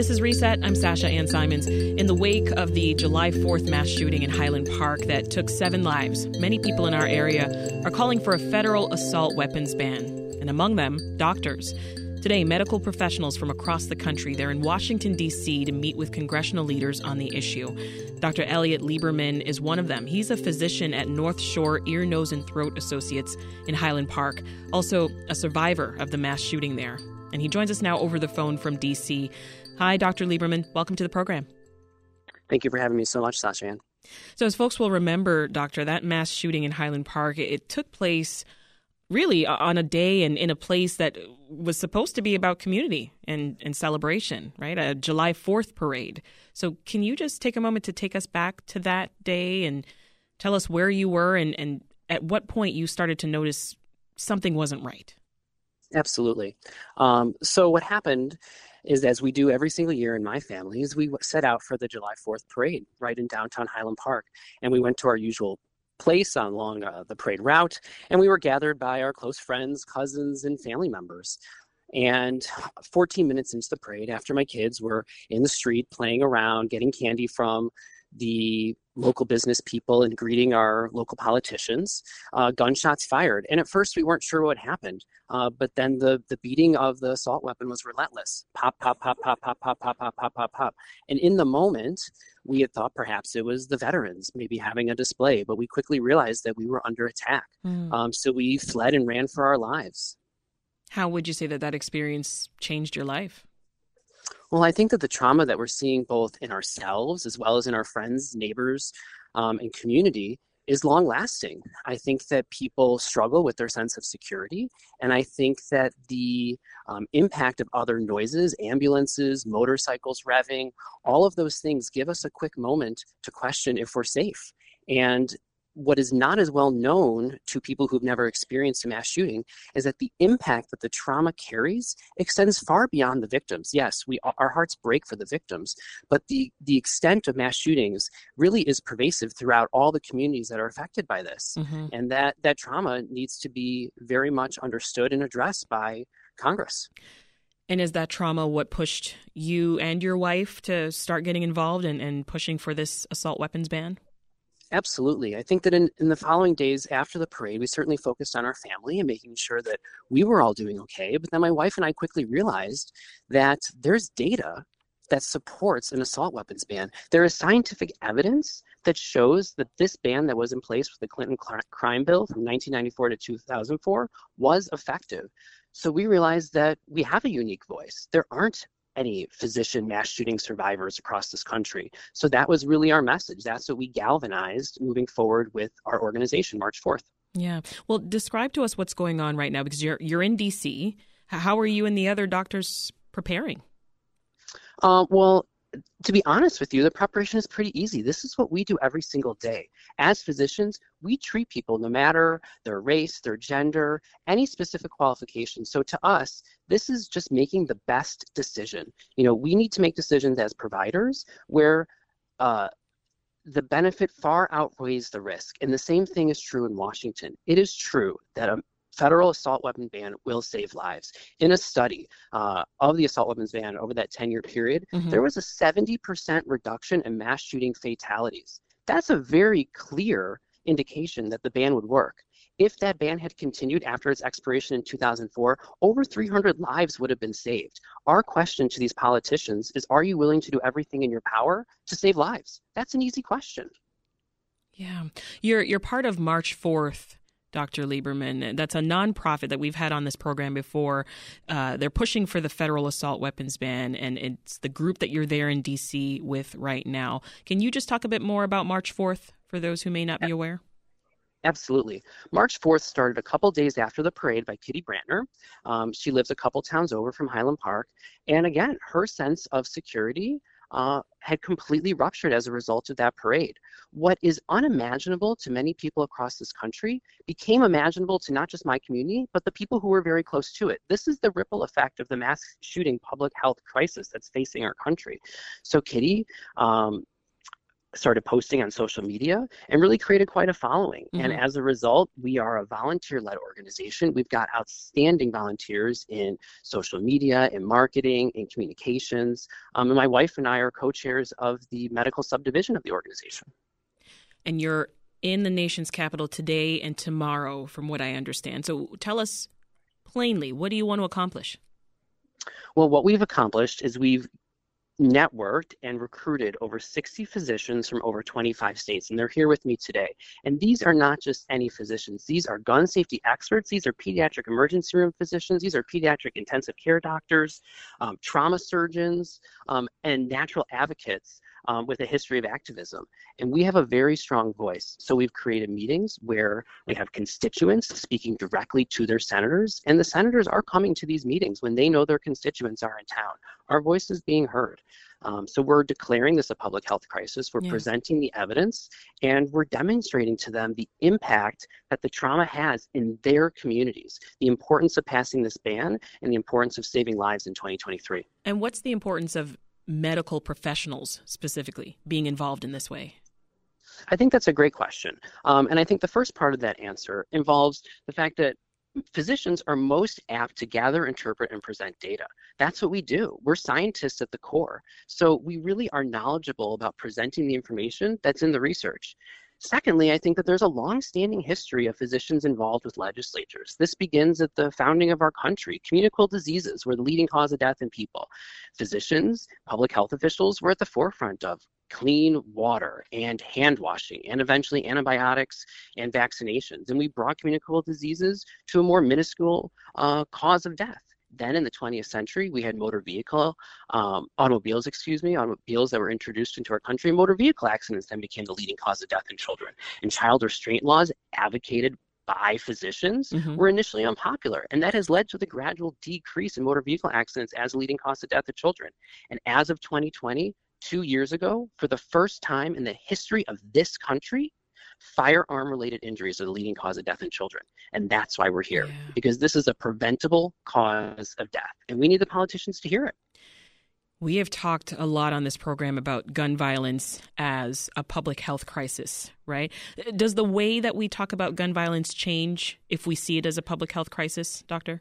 This is Reset. I'm Sasha Ann Simons. In the wake of the July 4th mass shooting in Highland Park that took seven lives, many people in our area are calling for a federal assault weapons ban, and among them, doctors. Today, medical professionals from across the country, they're in Washington, D.C. to meet with congressional leaders on the issue. Dr. Elliot Lieberman is one of them. He's a physician at North Shore Ear, Nose, and Throat Associates in Highland Park, also a survivor of the mass shooting there. And he joins us now over the phone from D.C. Hi, Dr. Lieberman. Welcome to the program. Thank you for having me so much, Sasha Ann. So, as folks will remember, Doctor, that mass shooting in Highland Park, it took place really on a day and in a place that was supposed to be about community and, and celebration, right? A July 4th parade. So, can you just take a moment to take us back to that day and tell us where you were and, and at what point you started to notice something wasn't right? Absolutely. Um, so, what happened is, as we do every single year in my family, is we set out for the July 4th parade right in downtown Highland Park. And we went to our usual place along uh, the parade route, and we were gathered by our close friends, cousins, and family members. And 14 minutes into the parade, after my kids were in the street playing around, getting candy from the local business people and greeting our local politicians, uh, gunshots fired. And at first, we weren't sure what happened. Uh, but then the, the beating of the assault weapon was relentless pop, pop, pop, pop, pop, pop, pop, pop, pop, pop, pop. And in the moment, we had thought perhaps it was the veterans maybe having a display, but we quickly realized that we were under attack. Mm. Um, so we fled and ran for our lives. How would you say that that experience changed your life? Well, I think that the trauma that we're seeing both in ourselves as well as in our friends, neighbors, um, and community is long lasting. I think that people struggle with their sense of security. And I think that the um, impact of other noises, ambulances, motorcycles revving, all of those things give us a quick moment to question if we're safe. And what is not as well known to people who've never experienced a mass shooting is that the impact that the trauma carries extends far beyond the victims. Yes, we our hearts break for the victims, but the the extent of mass shootings really is pervasive throughout all the communities that are affected by this. Mm-hmm. And that that trauma needs to be very much understood and addressed by Congress. And is that trauma what pushed you and your wife to start getting involved and, and pushing for this assault weapons ban? Absolutely. I think that in, in the following days after the parade, we certainly focused on our family and making sure that we were all doing okay. But then my wife and I quickly realized that there's data that supports an assault weapons ban. There is scientific evidence that shows that this ban that was in place with the Clinton crime bill from 1994 to 2004 was effective. So we realized that we have a unique voice. There aren't any physician mass shooting survivors across this country. So that was really our message. That's what we galvanized moving forward with our organization, March 4th. Yeah. Well, describe to us what's going on right now because you're you're in DC. How are you and the other doctors preparing? Uh, well, to be honest with you, the preparation is pretty easy. This is what we do every single day. As physicians, we treat people no matter their race, their gender, any specific qualification. So to us, this is just making the best decision. You know, we need to make decisions as providers where uh, the benefit far outweighs the risk. And the same thing is true in Washington. It is true that a federal assault weapon ban will save lives. In a study uh, of the assault weapons ban over that 10 year period, mm-hmm. there was a 70% reduction in mass shooting fatalities. That's a very clear indication that the ban would work. If that ban had continued after its expiration in 2004, over 300 lives would have been saved. Our question to these politicians is Are you willing to do everything in your power to save lives? That's an easy question. Yeah. You're, you're part of March 4th Dr. Lieberman. That's a nonprofit that we've had on this program before. Uh, they're pushing for the federal assault weapons ban, and it's the group that you're there in D.C. with right now. Can you just talk a bit more about March 4th for those who may not be aware? Absolutely. March 4th started a couple days after the parade by Kitty Brandtner. Um, she lives a couple towns over from Highland Park. And again, her sense of security uh, had completely ruptured as a result of that parade. What is unimaginable to many people across this country became imaginable to not just my community, but the people who were very close to it. This is the ripple effect of the mass shooting public health crisis that's facing our country. So, Kitty, um, started posting on social media and really created quite a following. Mm-hmm. And as a result, we are a volunteer led organization. We've got outstanding volunteers in social media, in marketing, in communications. Um, and my wife and I are co chairs of the medical subdivision of the organization. And you're in the nation's capital today and tomorrow, from what I understand. So tell us plainly, what do you want to accomplish? Well, what we've accomplished is we've networked and recruited over 60 physicians from over 25 states, and they're here with me today. And these are not just any physicians, these are gun safety experts, these are pediatric emergency room physicians, these are pediatric intensive care doctors, um, trauma surgeons, um, and natural advocates um, with a history of activism. And we have a very strong voice. So we've created meetings where we have constituents speaking directly to their senators, and the senators are coming to these meetings when they know their constituents are in town. Our voice is being heard. Um, so we're declaring this a public health crisis. We're yeah. presenting the evidence, and we're demonstrating to them the impact that the trauma has in their communities, the importance of passing this ban, and the importance of saving lives in 2023. And what's the importance of medical professionals specifically being involved in this way? I think that's a great question. Um, and I think the first part of that answer involves the fact that physicians are most apt to gather, interpret, and present data. That's what we do. We're scientists at the core. So we really are knowledgeable about presenting the information that's in the research. Secondly, I think that there's a long-standing history of physicians involved with legislatures. This begins at the founding of our country. Communicable diseases were the leading cause of death in people. Physicians, public health officials were at the forefront of clean water and hand washing and eventually antibiotics and vaccinations. And we brought communicable diseases to a more minuscule uh, cause of death. Then in the 20th century, we had motor vehicle, um, automobiles, excuse me, automobiles that were introduced into our country. Motor vehicle accidents then became the leading cause of death in children. And child restraint laws advocated by physicians mm-hmm. were initially unpopular, and that has led to the gradual decrease in motor vehicle accidents as a leading cause of death of children. And as of 2020, two years ago, for the first time in the history of this country, firearm related injuries are the leading cause of death in children. And that's why we're here, yeah. because this is a preventable cause of death. And we need the politicians to hear it. We have talked a lot on this program about gun violence as a public health crisis, right? Does the way that we talk about gun violence change if we see it as a public health crisis, Doctor?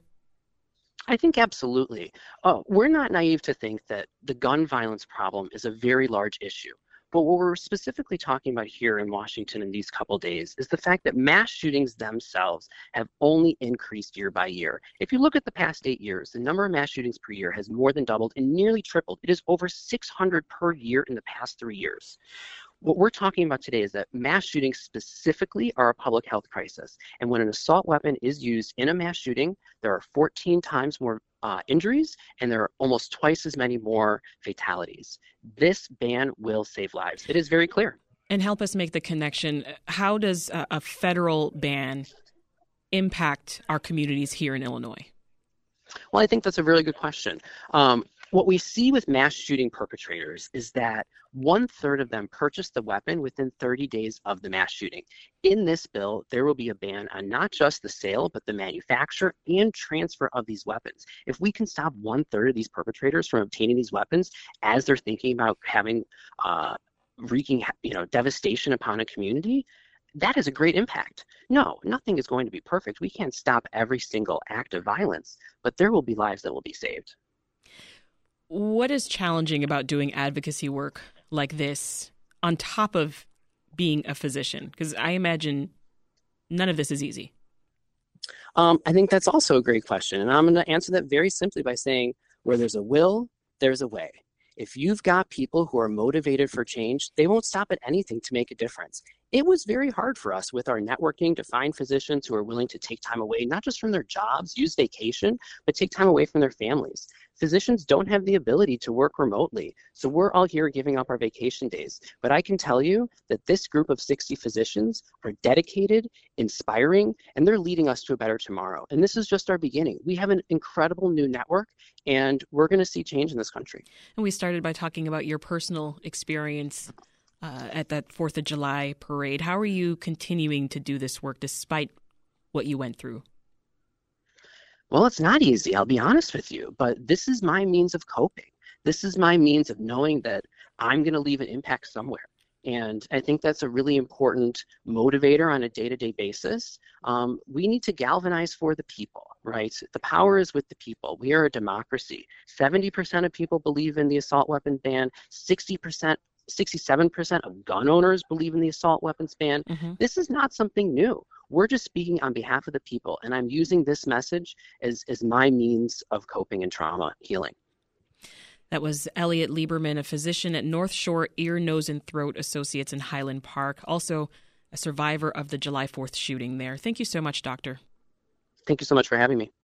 I think absolutely. Uh, we're not naive to think that the gun violence problem is a very large issue. But what we're specifically talking about here in Washington in these couple days is the fact that mass shootings themselves have only increased year by year. If you look at the past eight years, the number of mass shootings per year has more than doubled and nearly tripled. It is over 600 per year in the past three years. What we're talking about today is that mass shootings specifically are a public health crisis. And when an assault weapon is used in a mass shooting, there are 14 times more uh, injuries and there are almost twice as many more fatalities. This ban will save lives. It is very clear. And help us make the connection. How does a, a federal ban impact our communities here in Illinois? Well, I think that's a really good question. Um, what we see with mass shooting perpetrators is that one third of them purchase the weapon within 30 days of the mass shooting. In this bill, there will be a ban on not just the sale, but the manufacture and transfer of these weapons. If we can stop one third of these perpetrators from obtaining these weapons as they're thinking about having uh, wreaking you know devastation upon a community that is a great impact. No, nothing is going to be perfect. We can't stop every single act of violence, but there will be lives that will be saved. What is challenging about doing advocacy work like this on top of being a physician? Because I imagine none of this is easy. Um, I think that's also a great question. And I'm going to answer that very simply by saying where there's a will, there's a way. If you've got people who are motivated for change, they won't stop at anything to make a difference. It was very hard for us with our networking to find physicians who are willing to take time away, not just from their jobs, use vacation, but take time away from their families physicians don't have the ability to work remotely. So we're all here giving up our vacation days. But I can tell you that this group of 60 physicians are dedicated, inspiring, and they're leading us to a better tomorrow. And this is just our beginning. We have an incredible new network, and we're going to see change in this country. And we started by talking about your personal experience. Uh, at that Fourth of July parade, how are you continuing to do this work despite what you went through? Well, it's not easy, I'll be honest with you, but this is my means of coping. This is my means of knowing that I'm going to leave an impact somewhere. And I think that's a really important motivator on a day to day basis. Um, we need to galvanize for the people, right? The power is with the people. We are a democracy. 70% of people believe in the assault weapon ban, 60%. 67% of gun owners believe in the assault weapons ban. Mm-hmm. This is not something new. We're just speaking on behalf of the people, and I'm using this message as, as my means of coping and trauma healing. That was Elliot Lieberman, a physician at North Shore Ear, Nose, and Throat Associates in Highland Park, also a survivor of the July 4th shooting there. Thank you so much, Doctor. Thank you so much for having me.